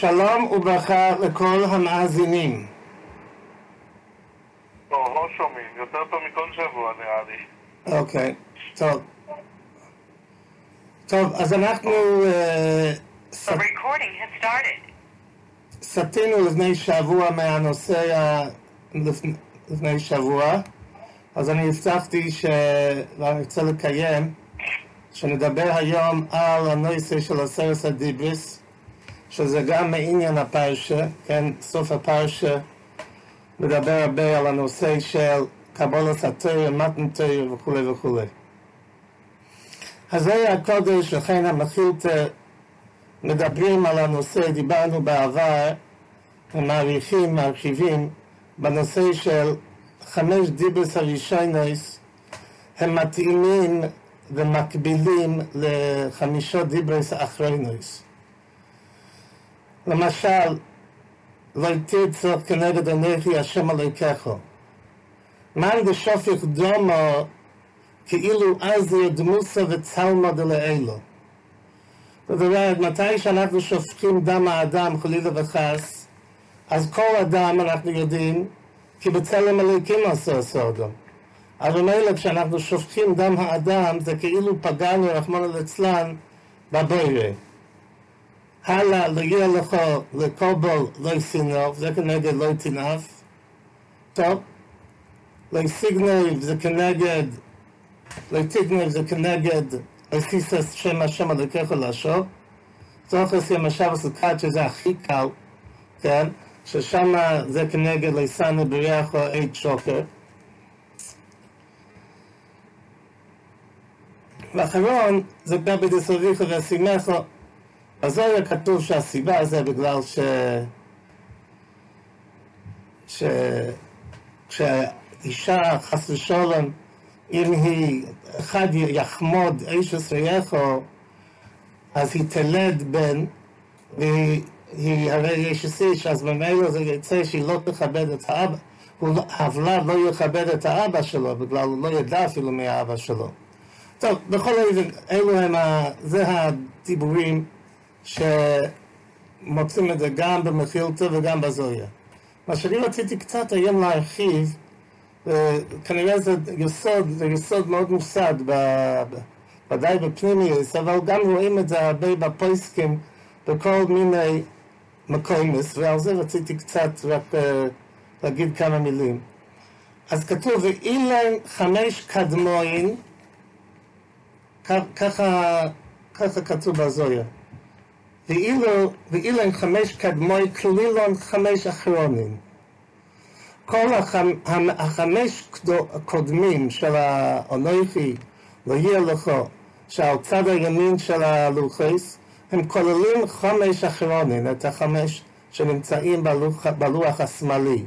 שלום וברכה לכל המאזינים. לא, לא שומעים. יותר טוב מכל שבוע נראה לי. אוקיי, טוב. טוב, אז אנחנו אה, ס- The recording has started. סטינו לפני שבוע מהנושא ה... לפני- לפני שבוע, אז אני הבטחתי שאני רוצה לקיים, שנדבר היום על הנושא של עשרת הדיבריס, שזה גם מעניין הפרשה, כן, סוף הפרשה מדבר הרבה על הנושא של קבולת התרא, מתן תרא וכולי וכולי. אז זה הקודש, לכן המחילתא מדברים על הנושא, דיברנו בעבר, ומעריכים, מרחיבים, בנושא של חמש דיברס הראשונס, הם מתאימים ומקבילים לחמישות דיברס האחרונס. למשל, לא תרצח כנגד אנכי השם אלוהיכך. מאן דשופך דומו כאילו אז ידמוסה וצלמה דלאלו. זאת אומרת, מתי שאנחנו שופכים דם האדם, חלילה וחס, אז כל אדם, אנחנו יודעים, כי בצלם אלוהיקים עשו עשו אדם. אבל מילא כשאנחנו שופכים דם האדם, זה כאילו פגענו, רחמנא ליצלן, בבוירה. הלאה, להגיע לך לקובל לא יסינוב, זה כנגד לא תנאף. טוב, לא סיגנב זה כנגד, לא תגנב זה כנגד אסיסס שם השם אלוקיך לשוב. צורכס יום השבס לקראת שזה הכי קל, כן? ששם זה כנגד ליסנו בריח או עד שוקר. ואחרון, זה גם בדסוריך וסימכו. בזוהר כתוב שהסיבה זה בגלל ש... ש... כשאישה, חס ושלום, אם היא, אחד יחמוד איש יחו, אז היא תלד בן, והיא, היא, הרי יש איש, אז ממילא זה יצא שהיא לא תכבד את האבא, הוא לא- הוולד לא יכבד את האבא שלו, בגלל הוא לא ידע אפילו מי האבא שלו. טוב, בכל אופן, אלו הם, ה, זה הדיבורים שמוצאים את זה גם במחילתא וגם בזויה. מה שאני רציתי קצת היום להרחיב, וכנראה זה יסוד, זה יסוד מאוד מוסד, ודאי בפנימיוס, אבל גם רואים את זה הרבה בפויסקים, בכל מיני מקומות, ועל זה רציתי קצת רק אה, להגיד כמה מילים. אז כתוב, ואילן חמש קדמוין, ככה, ככה כתוב בזויה. ואילן חמש קדמוי כלילון חמש אחרונים. כל החמ, החמש הקודמים של האנוכי לא יהיה לך, שעל צד הימין של הלוחס, הם כוללים חמש אחרונים, את החמש שנמצאים בלוח, בלוח השמאלי.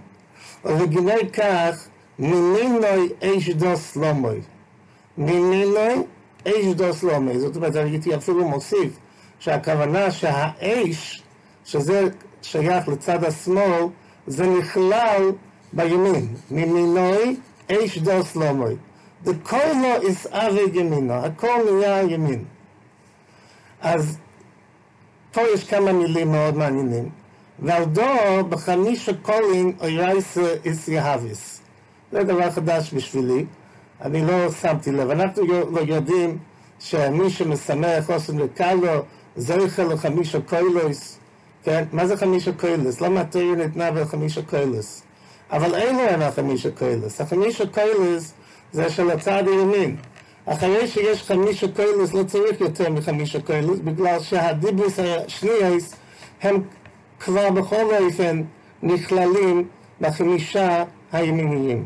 ובגיני כך, מינינוי אש דוס לומוי. מינינוי אש דוס לומוי. זאת אומרת, הייתי אפילו מוסיף שהכוונה שהאש, שזה שייך לצד השמאל, זה נכלל בימין. ממינוי אש דוס לומוי. וכל לא יסעבי ימינו, הכל נהיה ימין. אז פה יש כמה מילים מאוד מעניינים. ועלדו בחמישה קולין אוירייס איס יהביס. זה דבר חדש בשבילי, אני לא שמתי לב. אנחנו לא יודעים שמי שמשמח עושים לקלו, זכר לחמישה קוילוס, כן? מה זה חמישה קוילוס? למה התיאור ניתנה בחמישה קוילוס? אבל אלו הם החמישה קוילוס. החמישה קוילוס זה של הצד הימין. אחרי שיש חמישה קוילוס לא צריך יותר מחמישה קוילוס, בגלל שהדיבוס השניאס הם כבר בכל אופן נכללים בחמישה הימיניים.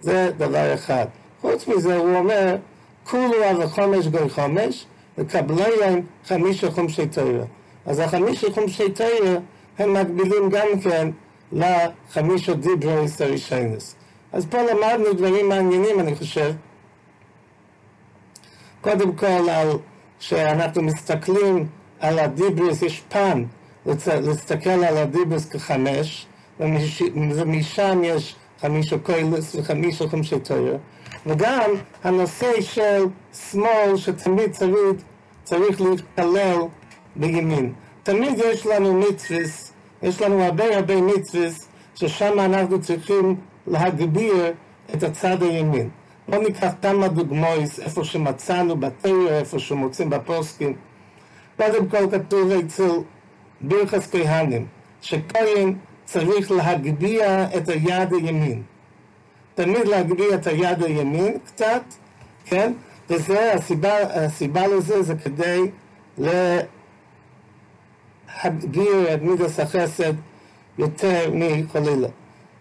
זה דבר אחד. חוץ מזה הוא אומר, כולו על חומש גוי חומש, וקבליהם חמישה חומשי תרא. אז החמישה חומשי תרא הם מקבילים גם כן לחמישה דיברייס הראשונס. אז פה למדנו דברים מעניינים, אני חושב. קודם כל, על שאנחנו מסתכלים על הדיברס, יש פן. להסתכל על הדיברס כחמש, ומש... ומשם יש חמישה קוילס וחמישה חומשי תרא. וגם הנושא של שמאל שתמיד צריך, צריך להתקלל בימין. תמיד יש לנו מצווס, יש לנו הרבה הרבה מצווס, ששם אנחנו צריכים להגביר את הצד הימין. בואו ניקח כמה דוגמאות, איפה שמצאנו בתרא, איפה שמוצאים בפוסקים. קודם כל כתוב אצל ברכס כהנים, שכהן צריך להגביה את היד הימין. תמיד להגביה את היד הימין קצת, כן? וזה, הסיבה, הסיבה לזה זה כדי להגביר את מידס החסד יותר מחלילה,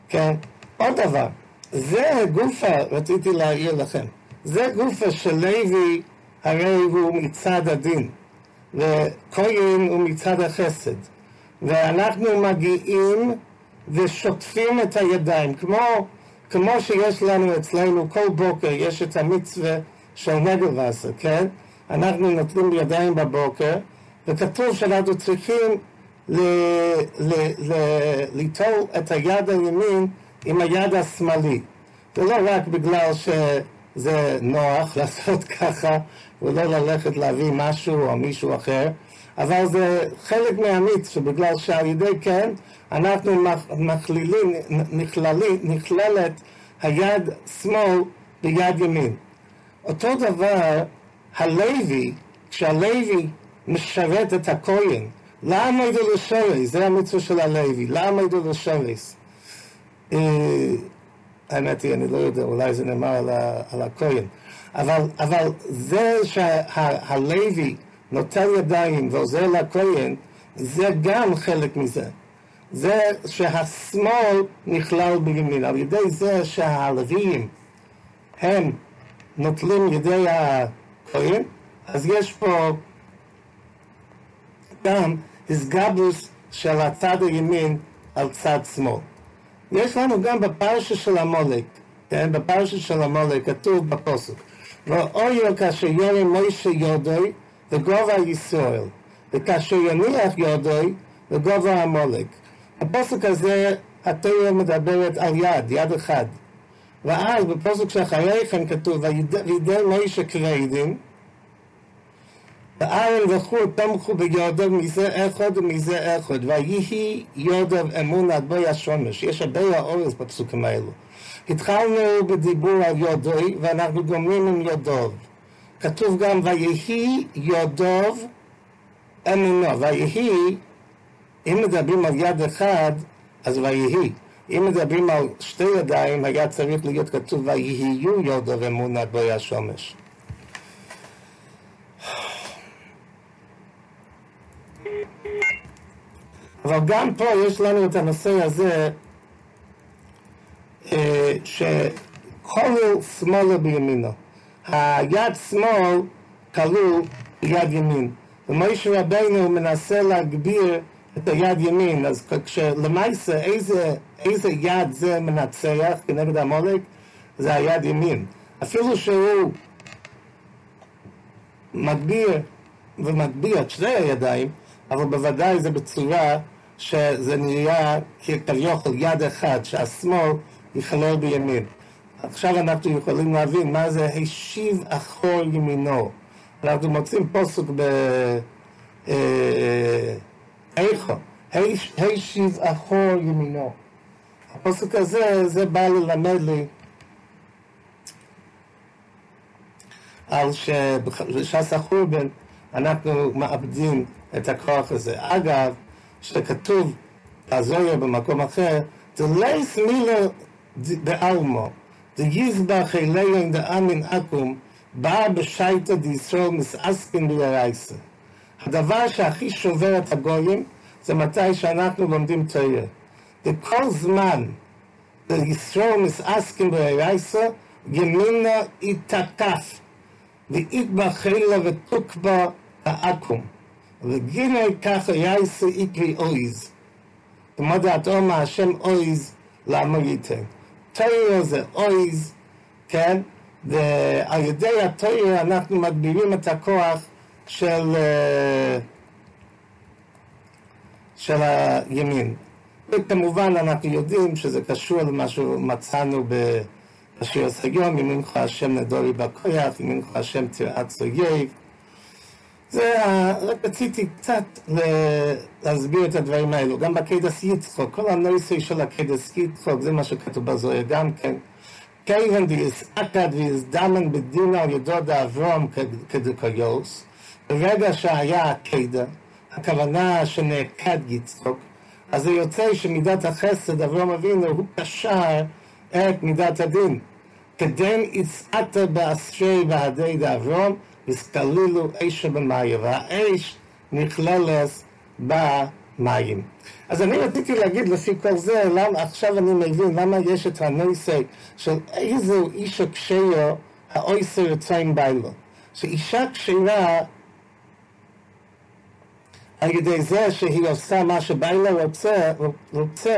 כן? עוד דבר, זה הגופה, רציתי להעיר לכם, זה גופה של לוי, הרי הוא מצד הדין, וכהן הוא מצד החסד, ואנחנו מגיעים ושוטפים את הידיים, כמו, כמו שיש לנו אצלנו כל בוקר, יש את המצווה של נגל וסר, כן? אנחנו נוטלים ידיים בבוקר, וכתוב שאנחנו צריכים ליטול את היד הימין עם היד השמאלי. ולא רק בגלל שזה נוח לעשות ככה, ולא ללכת להביא משהו או מישהו אחר, אבל זה חלק מהמיץ, שבגלל שעל ידי כן אנחנו מכלילים, נכללי, נכללת היד שמאל ביד ימין. אותו דבר, הלוי, כשהלוי משרת את הכהן, למה ידעו לשרס? זה המצווה של הלוי, למה ידעו לשרס? אה, האמת היא, אני לא יודע, אולי זה נאמר על, על הכהן. אבל, אבל זה שהלוי נוטל ידיים ועוזר לכהן, זה גם חלק מזה. זה שהשמאל נכלל בימין. על ידי זה שהלוויים הם נוטלים ידי הכהן, אז יש פה גם הסגבוס של הצד הימין על צד שמאל. יש לנו גם בפרשה של המולק, כן, בפרשה של המולק כתוב בפוסק, ואויו כאשר יורי מוישה יודוי וגובה ישראל, וכאשר יניח יודוי וגובה המולק. הפוסק הזה, התיאור מדברת על יד, יד אחד. ואז בפוסק שאחרי כן כתוב, וידי מוישה קריידים, וארן וכו' תמכו ביודו מזה אחד ומזה אחד, ויהי יודו אמון עד בוי השומש. יש הרבה האורס בפסוקים האלו. התחלנו בדיבור על יודוי, ואנחנו גומרים עם יודוב. כתוב גם ויהי יודוב אמונו. ויהי, אם מדברים על יד אחד, אז ויהי. אם מדברים על שתי ידיים, היה צריך להיות כתוב ויהיו יודוב אמון עד בוי השומש. אבל גם פה יש לנו את הנושא הזה אה, שכולל שמאלה בימינו. היד שמאל כלול ביד ימין. ומשה רבינו מנסה להגביר את היד ימין, אז כשלמעשה איזה, איזה יד זה מנצח כנגד המולק, זה היד ימין. אפילו שהוא מגביר ומגביר את שתי הידיים, אבל בוודאי זה בצורה שזה נראה כביכול יד אחד, שהשמאל יכלול בימין. עכשיו אנחנו יכולים להבין מה זה השיב אחור ימינו. אנחנו מוצאים פוסק ב... אה, איכו, השיב אחור ימינו. הפוסק הזה, זה בא ללמד לי על שבש"ס החורבן אנחנו מאבדים את הכוח הזה. אגב, שכתוב בזויה במקום אחר, דלייס מילה בעלמו, דיזבח אליין דאמין אקום, בא בשייטה דישראל מסעסקין בירייסה. הדבר שהכי שובר את הגויים זה מתי שאנחנו לומדים תראה. וכל זמן לישראל מסעסקין בירייסה, ימינה יתקף, ויתבח אלה ותוקבה האקום. וגינה ככה יעשה איקרי אויז. כמו דעתו מה השם אויז למה ייתן. תוירו זה אויז, כן? ועל ידי התוירו אנחנו מגבירים את הכוח של, של הימין. וכמובן אנחנו יודעים שזה קשור למה שמצאנו בשיר הסגיון, ימינך השם נדורי בכוח, ימינך השם תרעת סוגייב. זה, רק רציתי קצת להסביר את הדברים האלו. גם בקדס יצחוק, כל הנושא של הקדס יצחוק, זה מה שכתוב בזוהר גם כן. כיוון דיסעקד ויזדמן בדין על ידו דאברום כדקויוס, ברגע שהיה הקדה, הכוונה שנעקד יצחוק, אז זה יוצא שמידת החסד, אברום אבינו, הוא קשר את מידת הדין. כדן יצעת באסרי והדי דאברום, וסקלילו אש במים, והאש נכללת במים. אז אני רציתי להגיד לפי כל זה, למה, עכשיו אני מבין למה יש את הנושא של איזו איש הקשיו האויסר יוצאים ביילו. שאישה קשירה על ידי זה שהיא עושה מה שבעלה רוצה, רוצה,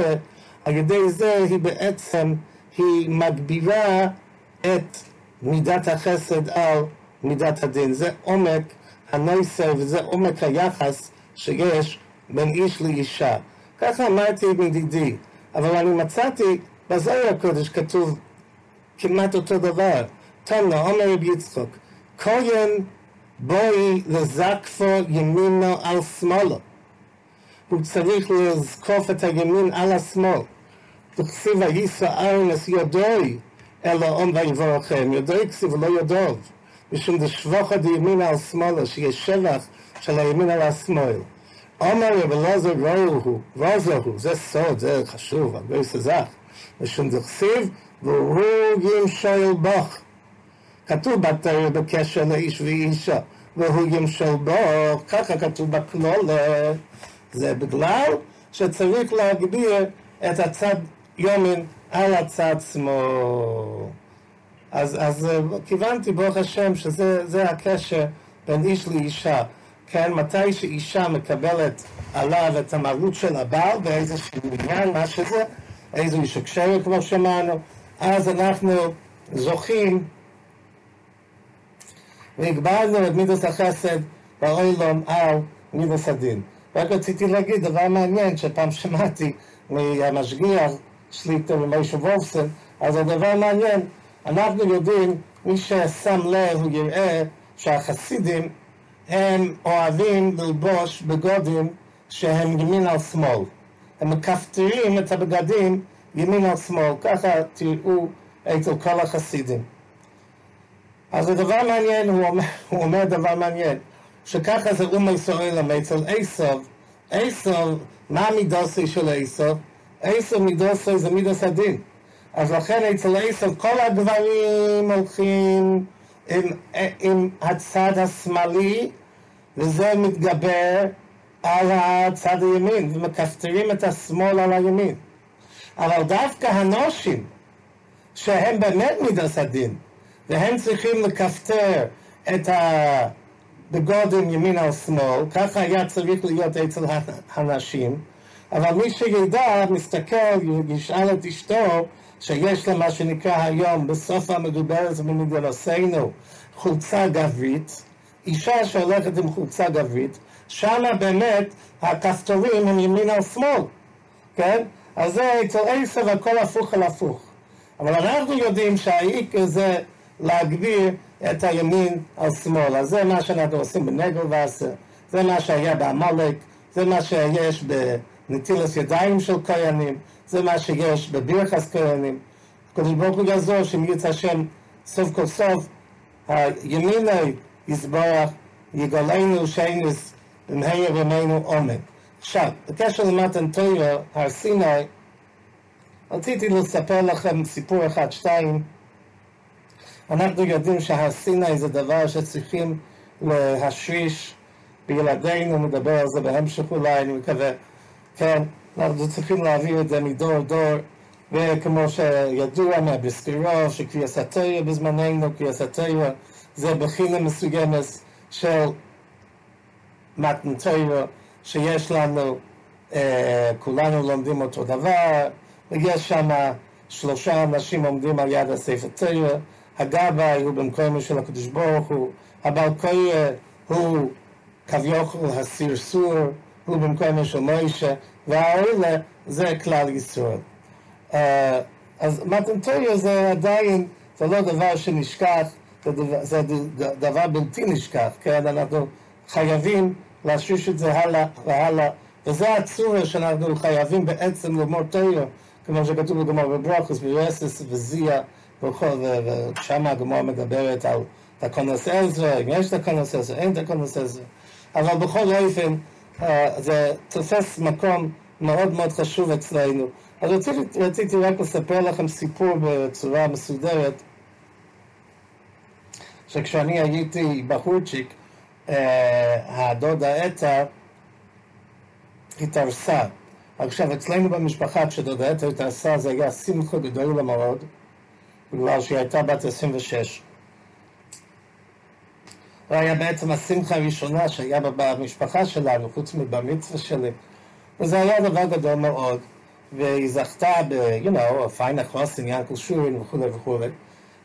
על ידי זה היא בעצם, היא מגבירה את מידת החסד על מידת הדין. זה עומק הנושא וזה עומק היחס שיש בין איש לאישה. ככה אמרתי מדידי, אבל אני מצאתי בזוהר הקודש כתוב כמעט אותו דבר. תומנה, אומר רבי יצחוק, כהן בואי לזקפו ימינו על שמאלו. הוא צריך לזקוף את הימין על השמאל. תכסיב ויישא ארנס יודוי אלא אום ויבורכם. יודוי כסיב לא יודוב. משום דשבוחה דימין על שמאלו, שיש שבח של הימין על השמאל. אומר רב אלעזר ראו הוא, רוזו הוא, זה סוד, זה חשוב, הרבה סזך. משום דכסיב והוא ימשול בך. כתוב בתרא בקשר לאיש ואישה, והוא ימשול בו, ככה כתוב בכלולה. זה בגלל שצריך להגביר את הצד יומין על הצד שמאל. אז, אז אה, כיוונתי, ברוך השם, שזה זה הקשר בין איש לאישה. כן, מתי שאישה מקבלת עליו את המרות של הבעל באיזשהו עניין, מה שזה, איזו איש הקשר, כמו שאמרנו, אז אנחנו זוכים והגברנו את מידוס החסד באוילום על מידוס הדין. רק רציתי להגיד דבר מעניין, שפעם שמעתי מהמשגיח שליטה ומשה וולפסון, אז זה דבר מעניין, אנחנו יודעים, מי ששם לב הוא יראה שהחסידים הם אוהבים ללבוש בגודים שהם ימין על שמאל. הם מכפתרים את הבגדים ימין על שמאל, ככה תראו אצל כל החסידים. אז זה דבר מעניין, הוא אומר, הוא אומר דבר מעניין, שככה זה אום ישראל אצל עשב, עשב, מה המידוסי של עשב? עשב מידוסי זה מידוס הדין. אז לכן אצל עשב כל הגברים הולכים עם, עם הצד השמאלי, וזה מתגבר על הצד הימין, ומכפתרים את השמאל על הימין. אבל דווקא הנושים, שהם באמת מידס הדין, והם צריכים לכפתר את הבגודים ימין על שמאל, ככה היה צריך להיות אצל הנשים, אבל מי שידע, מסתכל, ישאל את אשתו, שיש לה מה שנקרא היום, בסוף המדובר זה במדינתנו, חולצה גברית, אישה שהולכת עם חולצה גברית, שמה באמת הכפתורים הם ימין על שמאל, כן? אז זה אצל עשב הכל הפוך על הפוך. אבל אנחנו יודעים שהעיקר זה להגביר את הימין על שמאל. אז זה מה שאנחנו עושים בנגל וסר, זה מה שהיה בעמלק, זה מה שיש בנטילת ידיים של כהנים, זה מה שיש בבירכס כהנים. הקדוש ברוך הוא יעזור שאם ירצה השם סוף כל סוף הימיני יסברך יגלנו שיינס במהר ימינו עומק. עכשיו, בקשר למתן תוירה, הר סיני, רציתי לספר לכם סיפור אחד, שתיים. אנחנו יודעים שהר זה דבר שצריכים להשריש בילדינו, נדבר על זה בהמשך אולי, אני מקווה. כן, אנחנו צריכים להעביר את זה מדור דור, וכמו שידוע מהבסקירו, שקריאס בזמננו, קריאס זה בחינה מסוימת של מתן שיש לנו, אה, כולנו לומדים אותו דבר, ויש שם שלושה אנשים עומדים על יד הספר תוירה, הגבאי הוא במקומו של הקדוש ברוך הוא, הבעל קויה הוא כביכול הסרסור, הוא במקומו של מוישה, והאלה זה כלל ישראל. Uh, אז מתן תוירה זה עדיין, זה לא דבר שנשכח, זה דבר, זה דבר בלתי נשכח, כן? אנחנו חייבים להשריש את זה הלאה והלאה, וזה הצורה שאנחנו חייבים בעצם ללמוד תוירה, כמו שכתוב בגמר בברוכס, ברסס וזיה, ושם הגמר מדברת על תקונס עזרא, אם יש תקונס עזרא, אין תקונס עזרא, אבל בכל אופן אה, זה תופס מקום מאוד מאוד חשוב אצלנו. אז רציתי, רציתי רק לספר לכם סיפור בצורה מסודרת, שכשאני הייתי בחורצ'יק, אה, הדודה אתה התארסה. עכשיו, אצלנו במשפחה, כשדודה אתה התארסה, זה היה שמחה גדול מאוד, בגלל שהיא הייתה בת 26. זה היה בעצם השמחה הראשונה שהיה במשפחה שלנו, חוץ מבר מצווה שלי. וזה היה דבר גדול מאוד, והיא זכתה ב, you know, פיינער חתן, ינקל שורין וכולי וכולי.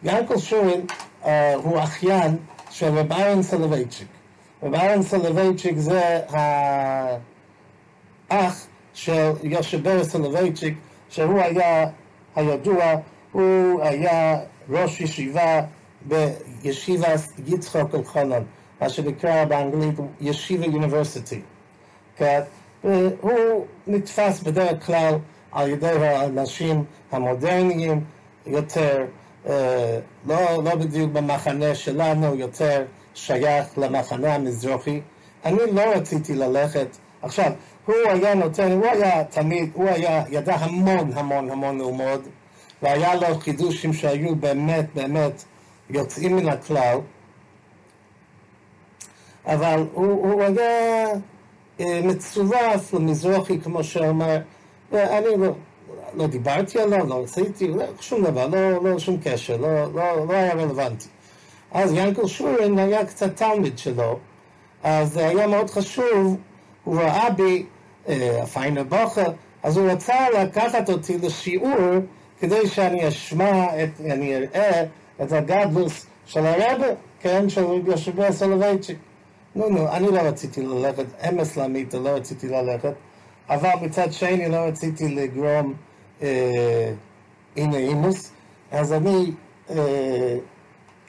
ינקל שורין uh, הוא אחיין של רב אהרן סולובייצ'יק. רב אהרן סולובייצ'יק זה האח של יושע בער סולובייצ'יק, שהוא היה הידוע, הוא היה ראש ישיבה בישיבה יצחוק אלחנן, מה שנקרא באנגלית ישיבה יוניברסיטי. כן? והוא נתפס בדרך כלל על ידי האנשים המודרניים יותר, אה, לא, לא בדיוק במחנה שלנו, יותר שייך למחנה המזרחי. אני לא רציתי ללכת. עכשיו, הוא היה נותן, הוא היה תמיד, הוא היה, ידע המון המון המון ללמוד, והיה לו חידושים שהיו באמת באמת יוצאים מן הכלל, אבל הוא, הוא היה אה, מצורף למזרחי, כמו שאומר, ואני לא, לא דיברתי עליו, לא רציתי, לא, שום דבר, לא, לא שום קשר, לא, לא, לא היה רלוונטי. אז ינקל שורין היה קצת תלמיד שלו, אז זה היה מאוד חשוב, הוא ראה בי אה, הפיינר בוכר, אז הוא רצה לקחת אותי לשיעור כדי שאני אשמע, את, אני אראה את הגדלוס של הרבה, כן, של יושבי סולובייצ'יק. נו, נו, אני לא רציתי ללכת, אמס למיטה, לא רציתי ללכת, אבל מצד שני לא רציתי לגרום אה, הנה אימוס, אז אני אה,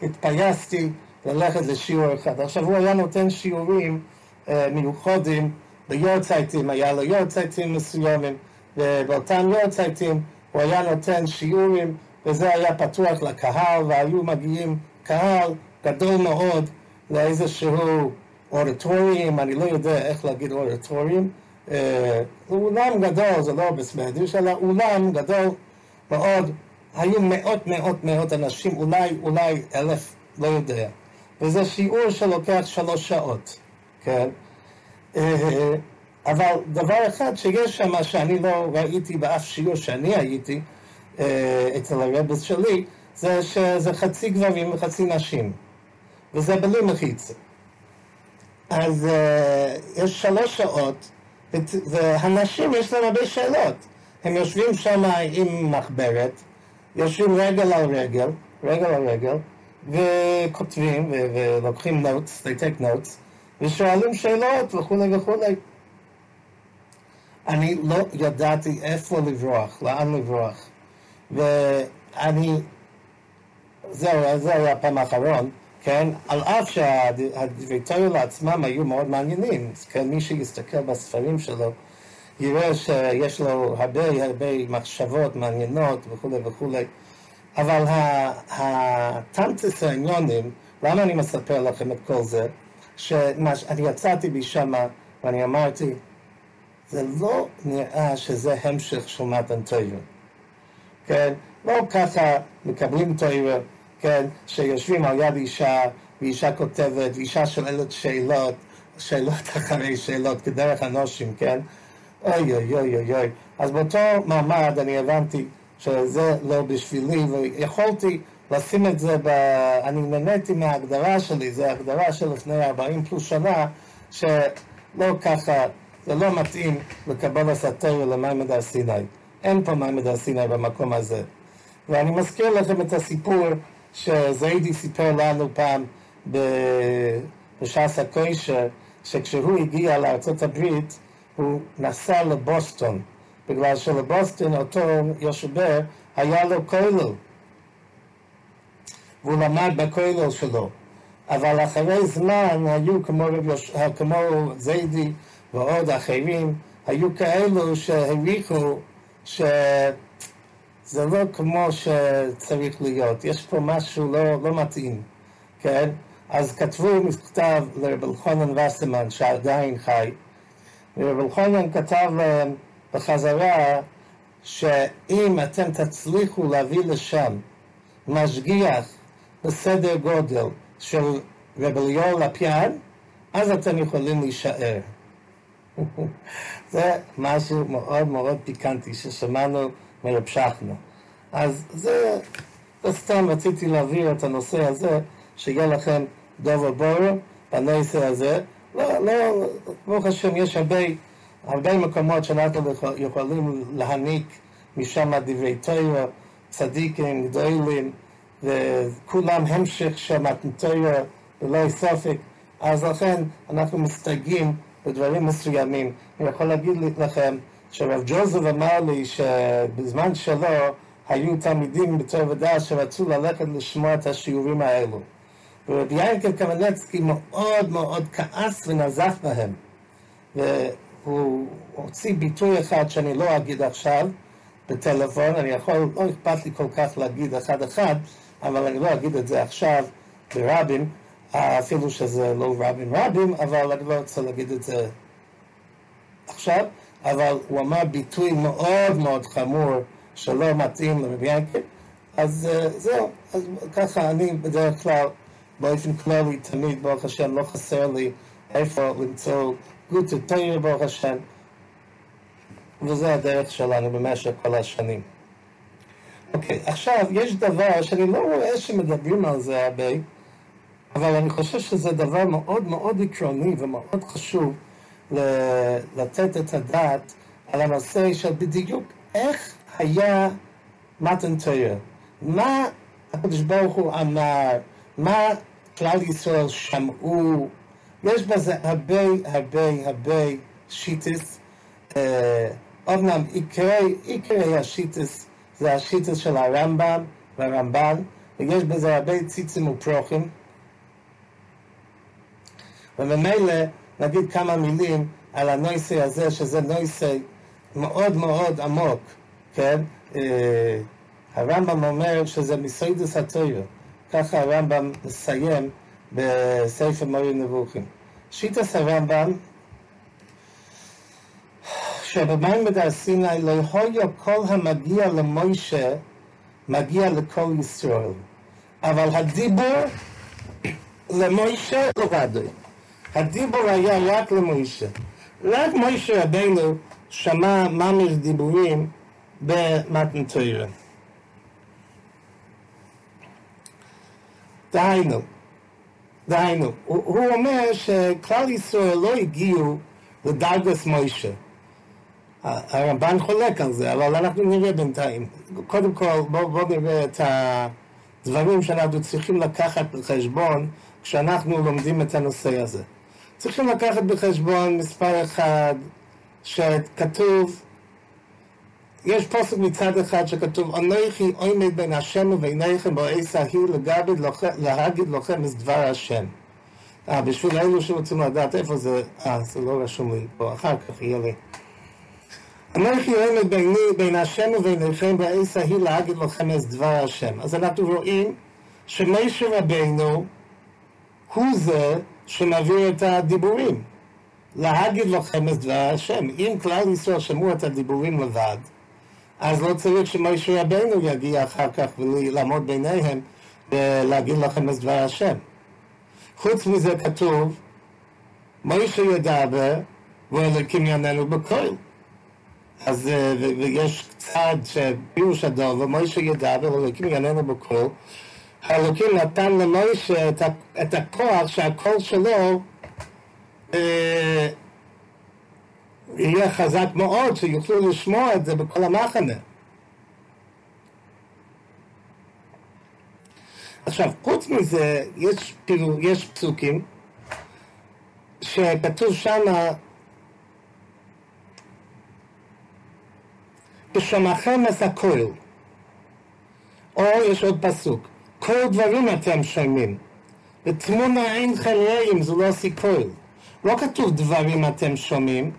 התפייסתי ללכת לשיעור אחד. עכשיו, הוא היה נותן שיעורים אה, מיוחדים ביורצייטים, היה לו יורצייטים מסוימים, ובאותם יורצייטים הוא היה נותן שיעורים וזה היה פתוח לקהל, והיו מגיעים קהל גדול מאוד לאיזשהו אוריטוריום, אני לא יודע איך להגיד אוריטוריום, אה, אולם גדול, זה לא בסמדיש, אלא אולם גדול מאוד, היו מאות מאות מאות אנשים, אולי אולי אלף, לא יודע. וזה שיעור שלוקח שלוש שעות, כן? אה, אבל דבר אחד שיש שם שאני לא ראיתי באף שיעור שאני הייתי, אה, אצל הרבס שלי, זה שזה חצי גברים וחצי נשים, וזה בלי מחיצה. אז uh, יש שלוש שעות, והנשים יש להם הרבה שאלות. הם יושבים שם עם מחברת, יושבים רגל על רגל, רגל על רגל, וכותבים ולוקחים notes, they take notes, ושואלים שאלות וכולי וכולי. אני לא ידעתי איפה לברוח, לאן לברוח. ואני, זהו, זה היה הפעם האחרון, כן? על אף שהדברי תורה לעצמם היו מאוד מעניינים, כן? מי שיסתכל בספרים שלו יראה שיש לו הרבה הרבה מחשבות מעניינות וכולי וכולי, אבל הטנטס העניונים, למה אני מספר לכם את כל זה? שאני יצאתי משם ואני אמרתי, זה לא נראה שזה המשך של מתן תורה. כן? לא ככה מקבלים תורה, כן? שיושבים על יד אישה, ואישה כותבת, ואישה שואלת שאלות, שאלות אחרי שאלות, כדרך הנושים, כן? אוי אוי אוי אוי אוי. אז באותו מעמד אני הבנתי שזה לא בשבילי, ויכולתי לשים את זה, ב... אני נהניתי מההגדרה שלי, זו הגדרה של לפני 40 פלוס שנה, שלא ככה, זה לא מתאים לקבל הסתר למימד הר סיני. אין פה מעמד הר סיני במקום הזה. ואני מזכיר לכם את הסיפור שזיידי סיפר לנו פעם בש"ס הקוישר, שכשהוא הגיע לארצות הברית, הוא נסע לבוסטון, בגלל שלבוסטון אותו יושבר היה לו כולל, והוא למד בכולל שלו. אבל אחרי זמן היו כמו, כמו זיידי ועוד אחרים, היו כאלו שהעריכו שזה לא כמו שצריך להיות, יש פה משהו לא, לא מתאים, כן? אז כתבו מכתב לרב אלחנן וסרמן שעדיין חי, ורב אלחנן כתב להם בחזרה שאם אתם תצליחו להביא לשם משגיח בסדר גודל של רב אליהו לפיאן, אז אתם יכולים להישאר. זה משהו מאוד מאוד פיקנטי ששמענו מרב שכנו. אז זה, זה סתם רציתי להעביר את הנושא הזה, שיהיה לכם דובר בורו בנושא הזה. לא, לא, ברוך השם, יש הרבה, הרבה מקומות שאנחנו יכול- יכולים להעניק משם דברי תורה, צדיקים, גדולים, וכולם המשך של מתנתורה, ללא ספק. אז לכן אנחנו מסתייגים בדברים מסוימים. אני יכול להגיד לכם שרב ג'וזף אמר לי שבזמן שלו היו תלמידים בתור ודעת שרצו ללכת לשמוע את השיעורים האלו. ורבי ינקל קמנצקי מאוד מאוד כעס ונזף בהם. והוא הוציא ביטוי אחד שאני לא אגיד עכשיו בטלפון, אני יכול, לא אכפת לי כל כך להגיד אחד אחד, אבל אני לא אגיד את זה עכשיו ברבים, אפילו שזה לא רבים רבים, אבל אני לא רוצה להגיד את זה עכשיו, אבל הוא אמר ביטוי מאוד מאוד חמור שלא מתאים לרבי ינקל, אז אה, זהו, אז ככה אני בדרך כלל, באופן כללי, תמיד, ברוך השם, לא חסר לי איפה למצוא גוטה תויר, ברוך השם, וזה הדרך שלנו במשך כל השנים. אוקיי, עכשיו, יש דבר שאני לא רואה שמדברים על זה הרבה, אבל אני חושב שזה דבר מאוד מאוד עקרוני ומאוד חשוב לתת את הדעת על הנושא של בדיוק איך היה מתן תורה. מה הקדוש ברוך הוא אמר, מה כלל ישראל שמעו, יש בזה הרבה הרבה הרבה שיטס. אה, אומנם עיקרי, עיקרי השיטס זה השיטס של הרמב"ם והרמב"ן, ויש בזה הרבה ציצים ופרוכים. וממילא נגיד כמה מילים על הנושא הזה, שזה נושא מאוד מאוד עמוק, כן? אה, הרמב"ם אומר שזה מסוידס התוירה, ככה הרמב"ם מסיים בספר מורי נבוכים. שיטס הרמב"ם, שבמים בדר סיני לא היה כל המגיע למוישה מגיע לכל ישראל, אבל הדיבור למוישה לבדו. הדיבור היה רק למוישה. רק מוישה רבינו שמע ממש דיבורים במתן תורה. דהיינו, דהיינו, הוא, אומר שכלל ישראל לא הגיעו לדרגס מוישה. הרמב"ן חולק על זה, אבל אנחנו נראה בינתיים. קודם כל, בואו בוא נראה את הדברים שאנחנו צריכים לקחת בחשבון כשאנחנו לומדים את הנושא הזה. צריכים לקחת בחשבון מספר אחד, שכתוב, יש פוסק מצד אחד שכתוב, אנוכי עומד בין השם וביניכם בעץ ההיא לגבי להגיד לכם את דבר השם. אה, בשביל אלו שרוצים לדעת איפה זה, אה, זה לא רשום לי פה, אחר כך יהיה לי. אנוכי עומד ביני, בין השם וביניכם בעץ ההיא להגיד לכם את דבר השם. אז אנחנו רואים שמשה רבינו הוא זה שמעביר את הדיבורים. להגיד לכם את דבר השם. אם כלל ישראל שמעו את הדיבורים לבד, אז לא צריך שמשה רבנו יגיע אחר כך ולעמוד ביניהם ולהגיד לכם את דבר השם. חוץ מזה כתוב, משה ידבר ואלוקים יעננו בקול. אז אה, ויש צד שפירוש הדובר, משה ידבר ואלוקים יעננו בקול. האלוקים נתן למשה את, את הכוח שהקול שלו אה, יהיה חזק מאוד, שיוכלו לשמוע את זה בכל המחנה. עכשיו, חוץ מזה, יש, פירו, יש פסוקים שכתוב שמה בשמכם את הכל. או יש עוד פסוק, כל דברים אתם שומעים, ותמונה אין חלאים, זה לא סיכוי. לא כתוב דברים אתם שומעים,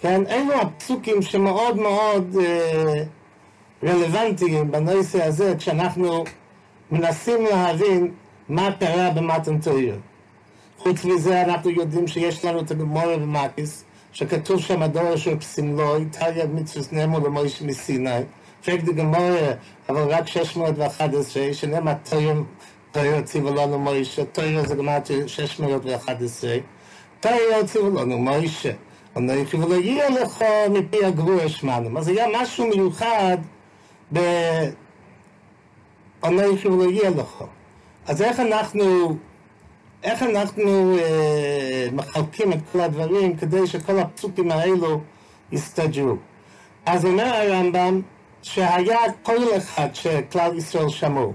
כן? אלו הפסוקים שמאוד מאוד אה, רלוונטיים בנושא הזה, כשאנחנו מנסים להבין מה קרה במתן תויר. חוץ מזה אנחנו יודעים שיש לנו את הגמורה במקיס, שכתוב שם הדור אשר פסימלוי, תריה מצווס נמו למויש מסיני, פרק דה גמורה, אבל רק 611, שנאמר תויר, תויר ציווה לנו מוישה, תויר זה גמרתי 611, תויר ציווה לנו מוישה, אנכי ולא יהיה לך מפי הגרוע שמענו. אז היה משהו מיוחד ב... אנכי ולא יהיה לך. אז איך אנחנו איך אנחנו אה, מחלקים את כל הדברים כדי שכל הפסוקים האלו יסתדרו. אז אומר הרמב"ם שהיה קול אחד שכלל ישראל שמעו,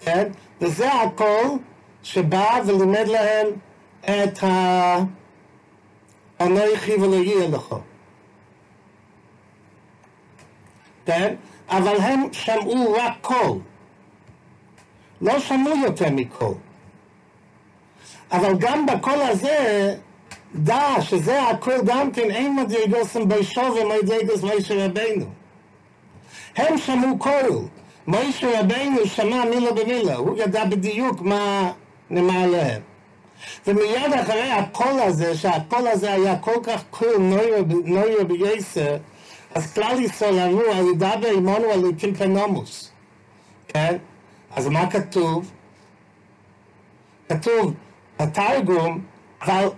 כן? וזה הקול שבא ולימד להם את ה... אנכי ולא יהיה לך. כן? אבל הם שמעו רק קול. לא שמעו יותר מקול. אבל גם בקול הזה, דע שזה הקול גם כן אין מדרגוסם בו שווה למדרגוס מוישה רבינו. הם שמעו קול. מוישה רבינו שמע מילה במילה, הוא ידע בדיוק מה נאמר להם. ומיד אחרי הקול הזה, שהקול הזה היה כל כך קול נורא ביותר, אז כלל ישראל אמרו, אל ידבר עמנו אלוקים פן נומוס. כן? אז מה כתוב? כתוב, התרגום,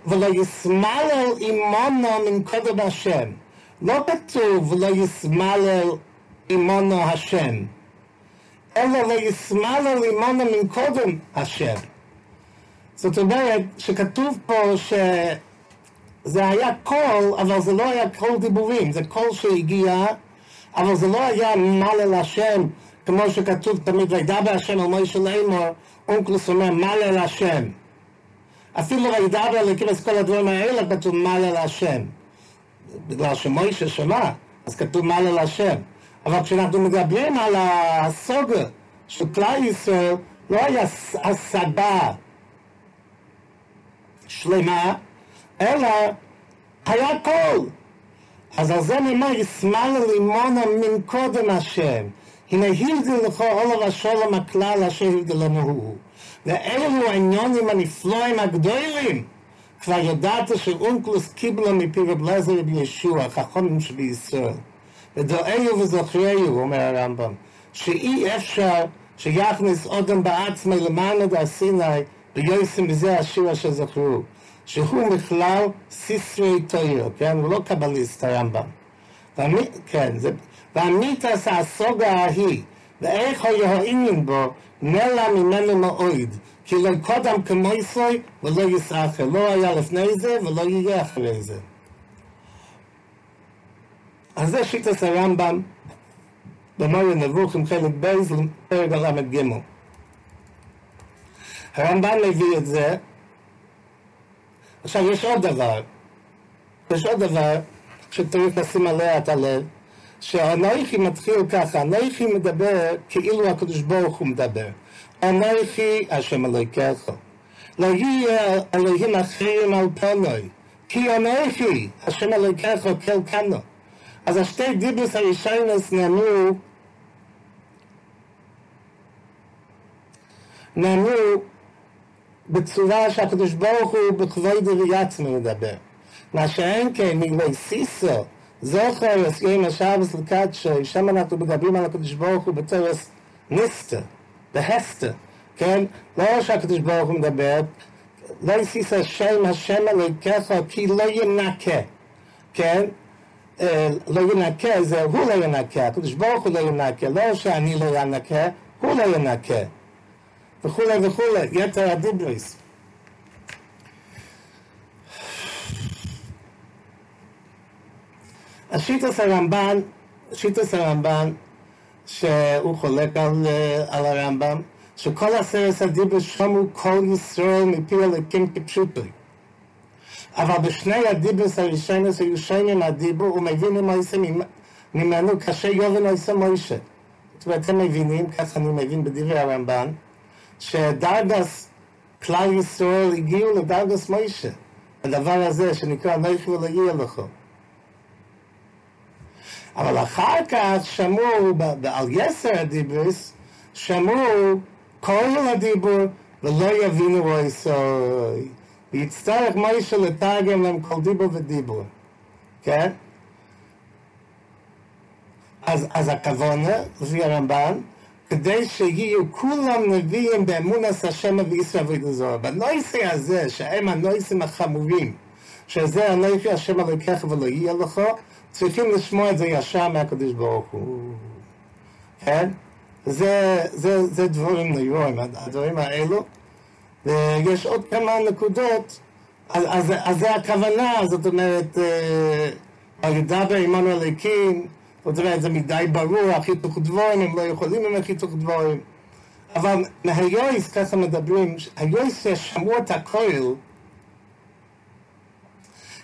ולא יסמלל עמונו מן קודם השם. לא כתוב ולא יסמלל עמונו השם, אלא לא יסמלל עמונו מן קודם השם. זאת אומרת שכתוב פה שזה היה קול, אבל זה לא היה קול דיבורים, זה קול שהגיע, אבל זה לא היה מלל השם, כמו שכתוב תמיד, וידבר השם על מוישה לאמור, אונקלוס אומר מלל השם. אפילו וידבר לכנס כל הדברים האלה כתוב מלל השם. בגלל שמוישה שמע, אז כתוב מלל השם. אבל כשאנחנו מדברים על הסוגר של כלל ישראל, לא היה השגה שלמה, אלא היה קול. אז על זה נאמר, ישמאל לימונה מן קודם השם. הנה הבדל לך עולב השולם הכלל אשר הבדלנו הוא. ואלו העניונים הנפלאים הגדולים. כבר ידעת שאונקלוס קיבלה מפי רב לזר ישוע, חכמים שבישראל. ודואיו וזוכריו, אומר הרמב"ם, שאי אפשר שיכניס אודם בעצמי למען דה סיני ויועסים בזה השיר אשר זכרו. שהוא בכלל סיסרי טויר, כן? הוא לא קבליסט הרמב"ם. כן, זה... והמיתוס הסוגה ההיא, ואיך היה העניין בו, נלה ממנו מאויד, כי לא קודם כמויסוי ולא יסחר, לא היה לפני זה ולא יהיה אחרי זה. אז זה שיטת הרמב"ם במורה נבוכים חלק בייז פרק הל"ג. הרמב"ם מביא את זה. עכשיו יש עוד דבר, יש עוד דבר שצריך לשים עליה את הלב, שהנויכי מתחיל ככה, הנויכי מדבר כאילו הקדוש ברוך הוא מדבר. הנויכי השם אלוהיכך. לא יהיה אלוהים אחרים על פנוי, כי הנויכי השם אלוהיכך כל כנו. אז השתי דיבוס הראשונס נאמרו נאמרו בצורה שהקדוש ברוך הוא בכבוד ויעצמי מדבר. מה שאין כן, מגלי סיסו, זוכר הסגים השבס לקדשו, שם אנחנו מדברים על הקדוש ברוך הוא בתרס ניסטר, בהסטר, כן? לא שהקדוש ברוך הוא מדבר, לא יסיס השם, השם אלוהיכך, כי לא ינקה, כן? לא ינקה, זה הוא לא ינקה, הקדוש ברוך הוא לא ינקה, לא שאני לא ינקה, הוא לא ינקה, וכולי וכולי, יתר הדיבריס. השיטס הרמב"ן, שיטס הרמב"ן, שהוא חולק על, על הרמב"ם, שכל עשרת הדיבר שמעו כל ישראל מפי אלוקים כפשוטו. אבל בשני הדיברס הראשונס היו שונים הדיבור ומבינים מויסה ממנו כאשר יובן מויסה מוישה. זאת אומרת, אתם מבינים, ככה אני מבין בדברי הרמב"ן, שדרגס כלל ישראל הגיעו לדרגס מוישה, הדבר הזה שנקרא נכי ולא יהיה לך. אבל אחר כך שמעו, על יסר הדיבוס, שמעו כל הדיבור ולא יבינו רואיסוי. ויצטרך מוישה לתרגם להם כל דיבור ודיבור. כן? אז, אז הכוונה, לפי הרמב"ן, כדי שיהיו כולם נביאים באמונס השם וישראל וידזור. בנויסי הזה, שהם הנויסים החמורים, שזה הנויסי השם אלוקיך ולא יהיה לך, צריכים לשמוע את זה ישר מהקדוש ברוך הוא. כן? זה, זה, זה דברים נוירואים, הדברים האלו. ויש עוד כמה נקודות, אז, אז, אז זה הכוונה, זאת אומרת, הידבר עמנו אליקים, זאת אומרת, זה מדי ברור, החיתוך דבורים, הם לא יכולים עם החיתוך דבורים. אבל מהיויס, ככה מדברים, היויס ששמעו את הכויל,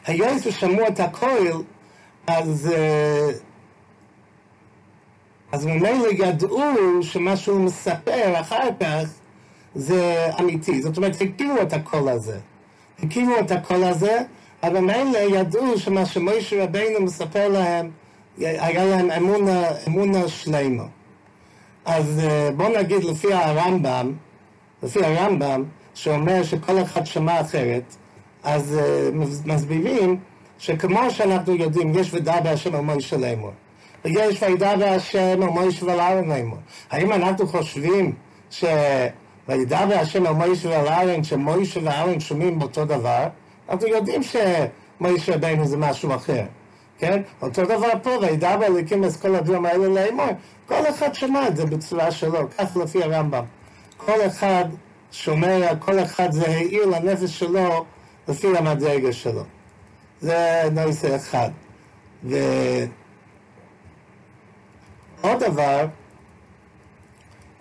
היויס ששמעו את הכויל, אז, אז ממילא ידעו שמה שהוא מספר אחר כך זה אמיתי. זאת אומרת, הכירו את הקול הזה. הכירו את הקול הזה, אבל ממילא ידעו שמה שמוישה רבינו מספר להם, היה להם אמונה, אמונה שלמה. אז בואו נגיד לפי הרמב"ם, לפי הרמב"ם, שאומר שכל אחד שמע אחרת, אז מסבירים שכמו שאנחנו יודעים, יש ודע בהשם מוישה לאמור, ויש וידע בהשם על מוישה ועל אהרון לאמור. האם אנחנו חושבים ש... וידע בהשם על מוישה ועל אהרון, שמוישה ואהרון שומעים באותו דבר? אנחנו יודעים שמוישה רבינו זה משהו אחר. כן? אותו דבר פה, וידע באליקים את כל הדברים האלה לאמור. כל אחד שמע את זה בצורה שלו, כך לפי הרמב"ם. כל אחד שומע, כל אחד זה העיר לנפש שלו לפי המדרגה שלו. זה נושא אחד. ועוד דבר,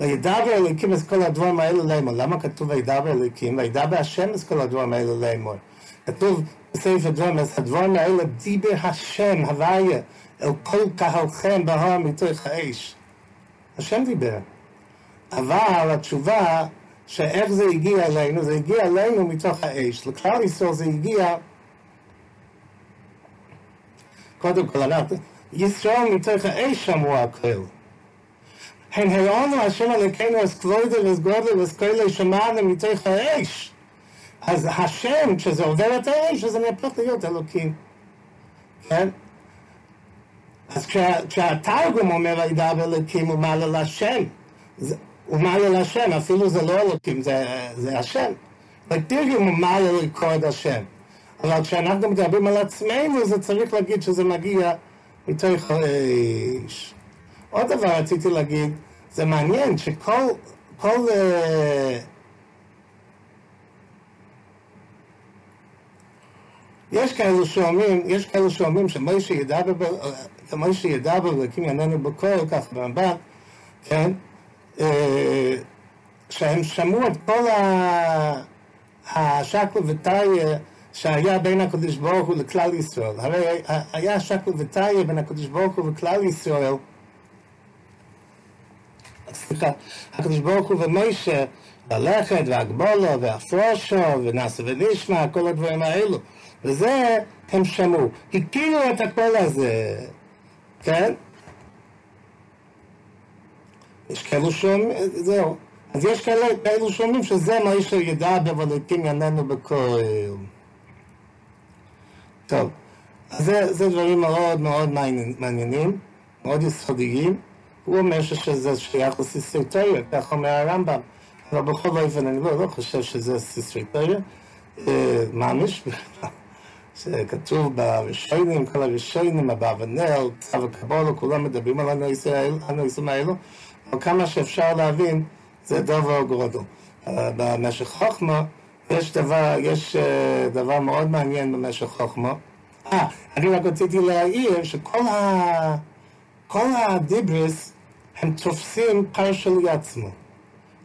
וידע באליקים את כל הדברים האלה לאמור. למה כתוב וידע באליקים? וידע בהשם את כל הדברים האלה לאמור. כתוב בספר דברים, אז הדברים האלה דיבר השם, הוויה, אל כל קהלכם בהר מתוך האש. השם דיבר. אבל התשובה, שאיך זה הגיע אלינו, זה הגיע אלינו מתוך האש. לכלל ישראל זה הגיע, קודם כל, אנחנו, ישראל מתוך האש שמעו הכל. הם הראונו השם אלוקינו אז כבודו ואז גודלו ואז כאלה שמענו מתוך האש. אז השם, כשזה עובר את האש, אז אני הפך להיות אלוקים. כן? אז כשה, כשהתרגום אומר וידע אלוקים הוא מעלה לשם. הוא מעלה לשם, אפילו זה לא אלוקים, זה, זה השם. בתרגום הוא מעלה לקרוא השם. אבל כשאנחנו מדברים על עצמנו, זה צריך להגיד שזה מגיע מתוך האש. עוד דבר רציתי להגיד, זה מעניין שכל, כל... Uh, יש כאלו שאומרים, יש כאלו שאומרים שמוישה מוישה ידבר אלוקים יעננו בקול, כך במבט, כן? שהם שמעו את כל השקל וטריה שהיה בין הקדוש ברוך הוא לכלל ישראל. הרי היה שקל וטריה בין הקדוש ברוך הוא וכלל ישראל. סליחה, הקדוש ברוך הוא ומוישה, ללכת והגבולו והפרושו ונעשה ונשמע, כל הדברים האלו. וזה הם שמעו. הכירו את הקול הזה, כן? יש כאלו שאומרים, זהו. אז יש כאלה, כאלו שאומרים שזה מה שידע בבלוקים יעננו בקול. טוב, אז זה, זה דברים מאוד מאוד מעניינים, מאוד יסודיים. הוא אומר שזה שייך לסיסטרטוריה, כך אומר הרמב"ם. אבל בכל אופן אני לא, לא חושב שזה סיסטרטוריה. ממש, שכתוב בראשונים, כל הראשונים, אברבנאל, צו הקבולו, כולם מדברים על הנושאים האלו, אבל כמה שאפשר להבין, זה דבר גודל. במשך חוכמה, יש דבר, יש דבר מאוד מעניין במשך חוכמה. אה, אני רק רציתי להעיר שכל ה... כל הדיברס הם תופסים פרשה לעצמו.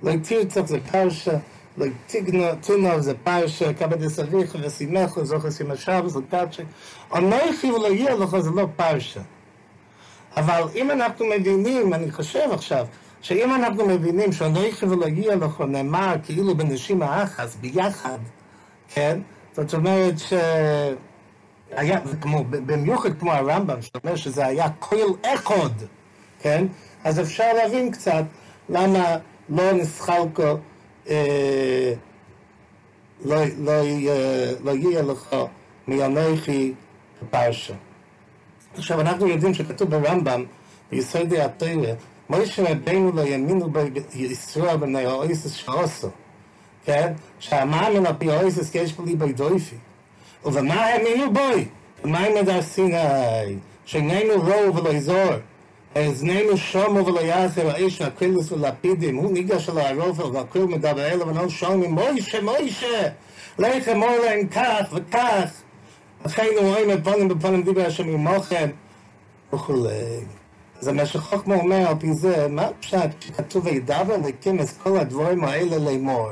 לא תרצח זה פרשה, לא תגנוב זה פרשה, כבד יסביך ושימח וזוכר שימשב זה פרשה. ולא יהיה לך זה לא פרשה. אבל אם אנחנו מבינים, אני חושב עכשיו, שאם אנחנו מבינים שאנוכי ולא יהיה לך נאמר כאילו בנשימה אחת ביחד, כן? זאת אומרת ש... היה, כמו, במיוחד כמו הרמב"ם, שאומר שזה היה כולל אחד, כן? אז אפשר להבין קצת למה לא נסחלקו, לא, לא, יהיה לך מאנוכי בפרשה. עכשיו, אנחנו יודעים שכתוב ברמב"ם, ביסודי התרא, מוישה רבינו לא יאמינו בישראל בני האויסס שעושו, כן? שהמאמין על פי האויסס יש בלי בי דויפי. ובמה האמינו בוי? במים מדר סיני, שאיננו רוב ולא יזור. אזננו שומו ולא יעזר האיש והקרילוס ולפידים, הוא ניגש אל הערופל והקריל מדבר אליו ונאו שומעים, מוישה, מוישה, לך אמור להם כך וכך. אחינו רואים את פונים בפונים דיבר השם עמוכם וכולי. אז המשך חוכמה אומר על פי זה, מה פשט שכתוב וידבר לקים את כל הדברים האלה לאמור?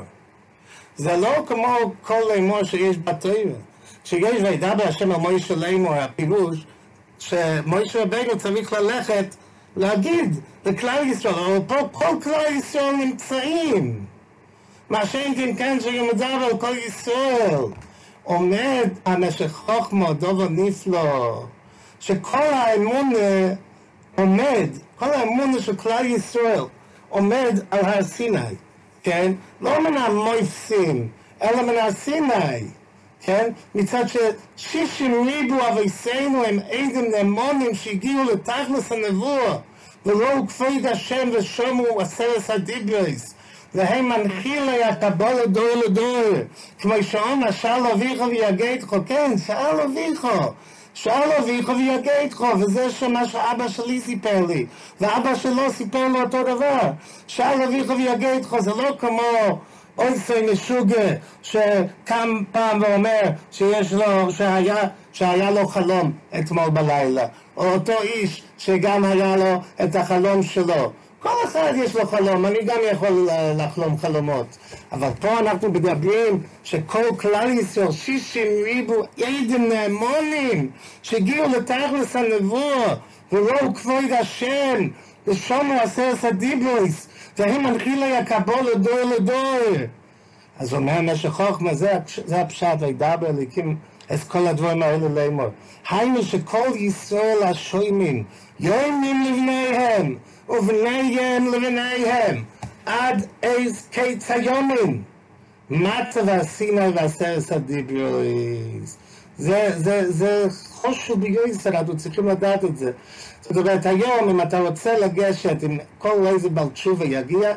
זה לא כמו כל לאמור שיש בתורה. כשיש וידבר השם על מוישה לאמור, הפירוש שמוישה רבינו צריך ללכת להגיד לכלל ישראל, אבל פה כל כלל ישראל נמצאים. מה שאין כן כן שמדבר על כל ישראל. עומד המשך חוכמה, דובר נפלא, שכל האמונה עומד, כל האמונה של כלל ישראל עומד על הר סיני, כן? לא מן המויפסים, אלא מן הר סיני, כן? מצד ששישים ריבו אביסינו הם עדים נאמונים שהגיעו לתכלס הנבואה וראו כבוד השם ושומו עשרת הדיברס והם מנחילי הקבול לדור לדור. כמו שאומר שאל אביך ויגדך כן שאל אביך. שאל אביך ויגדך וזה שמה שאבא שלי סיפר לי ואבא שלו סיפר לו אותו דבר. שאל אביך ויגדך זה לא כמו אויסי משוגע שקם פעם ואומר שיש לו, שהיה, שהיה לו חלום אתמול בלילה. או אותו איש שגם היה לו את החלום שלו. כל אחד יש לו חלום, אני גם יכול לחלום חלומות. אבל פה אנחנו מדברים שכל כלל ישראל, שישים ריבו עדים נאמונים, שהגיעו לתכלס הנבואה, וראו כבוד השם, ושומו עשרת הדיבויס, והם מנחילי הקבול לדור לדור. אז אומר משך חוכמה, זה, זה הפשט, וידבר אליקים את כל הדברים האלה לאמור. היינו שכל ישראל השוימים, יוימים לבניהם, ובניהם לבניהם, עד איז קיץ היומים. מטה והסיני ועשרת הדיברויס. זה, זה, זה חושו ביועסר, אנחנו צריכים לדעת את זה. זאת אומרת, היום אם אתה רוצה לגשת, אם כל איזה בעל תשובה יגיע,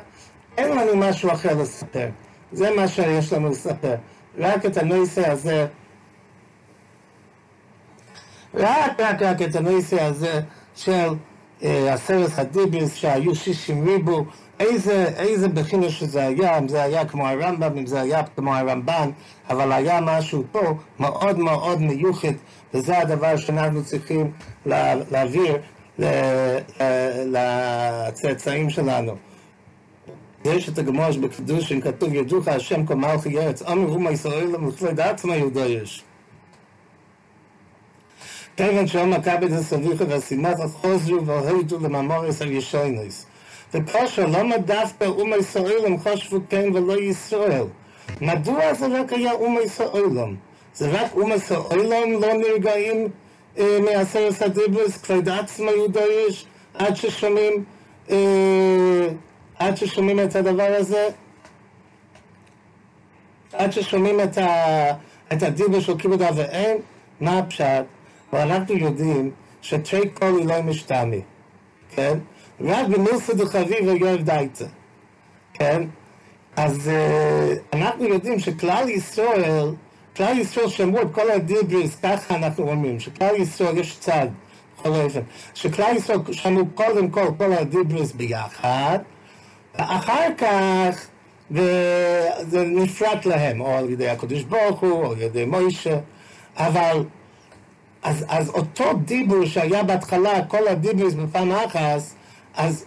אין לנו משהו אחר לספר. זה מה שיש לנו לספר. רק את הנושא הזה, רק, רק, רק את הנושא הזה של אה, עשרת הדיביס שהיו שישים ריבו, איזה, איזה בחינה שזה היה, אם זה היה כמו הרמב"ם, אם זה היה כמו הרמב"ן, אבל היה משהו פה מאוד מאוד מיוחד, וזה הדבר שאנחנו צריכים לה, להעביר לצאצאים שלנו. יש את הגמוש בקדושים, כתוב ידוך השם כל מלכי ארץ, עמי אומה ישראל למכבד עצמה יהודויש. כיוון שאומר כבד הסביכה והסימת חוזרו והוידו לממורס על ישוינוס. וכושר למה דווקא אומה ישראל הם חושבו כן ולא ישראל? מדוע זה רק היה אומה ישראל? זה רק אומה ישראל לא נרגעים מעשרת הדיברס, כבד עצמה יהודויש, עד ששומעים עד ששומעים את הדבר הזה, עד ששומעים את, ה, את הדיבר של כיבוד אב ואם, מה הפשט? ואנחנו יודעים שתרי קול היא לא משתמי, כן? רק במוסד דחביב ויואב דייצה, כן? אז uh, אנחנו יודעים שכלל ישראל, כלל ישראל שמעו את כל הדיברס, ככה אנחנו אומרים, שכלל ישראל יש צד, שכלל ישראל שמעו קודם כל כל הדיברס ביחד, אחר כך זה נפרט להם, או על ידי הקדוש ברוך הוא, או על ידי מוישה, אבל אז, אז אותו דיבור שהיה בהתחלה, כל הדיבור בפעם אחת, אז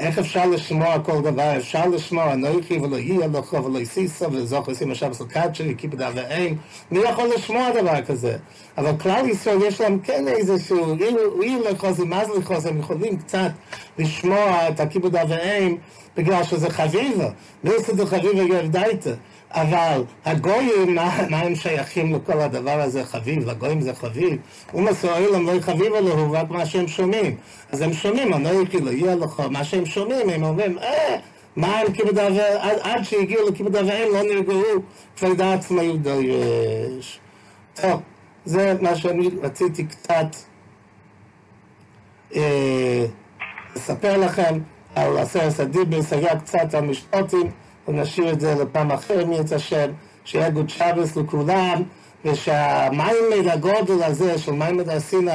איך אפשר לשמוע כל דבר? אפשר לשמוע אנוכי ולא יהיה לך ולא יסיסה וזוכר שים עכשיו סלקת שלי כיבדה ואין מי יכול לשמוע דבר כזה? אבל כלל ישראל יש להם כן איזשהו אי לחוזי, מה זה לחוזי? הם יכולים קצת לשמוע את הכיבודה ואין בגלל שזה חביבה לא זה חביבה ירדייתא אבל הגויים, מה, מה הם שייכים לכל הדבר הזה חביב? לגויים זה חביב. ומסורים לא חביב אלוהו, רק מה שהם שומעים. אז הם שומעים, אני לא כאילו, יהיה לך, מה שהם שומעים, הם אומרים, אה, מה הם כיבדה ו... עד, עד שהגיעו לכיבדה והם לא נרגעו, כבר דעת עצמאיות דייש. טוב, זה מה שאני רציתי קצת אה, לספר לכם על הסרס הדיבר, היה קצת על משפטים. ונשאיר את זה לפעם אחרת מי את השם, שיהיה גוט שבת לכולם, ושהמעמד הגדול הזה של מעמד הר סיני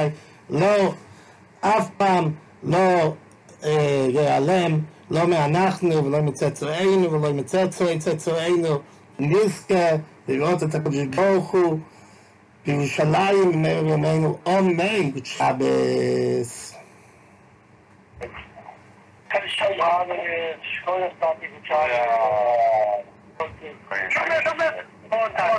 לא, אף פעם לא אה, ייעלם, לא מאנחנו ולא מצאצאינו ולא מצאצאי צאצאינו, נזכה לראות את הקדוש ברוך הוא בירושלים במהרה ימינו, אמן, גוט שבת. karıştırmaları, psikolojik tabii bıçağı. Dövme, dövme.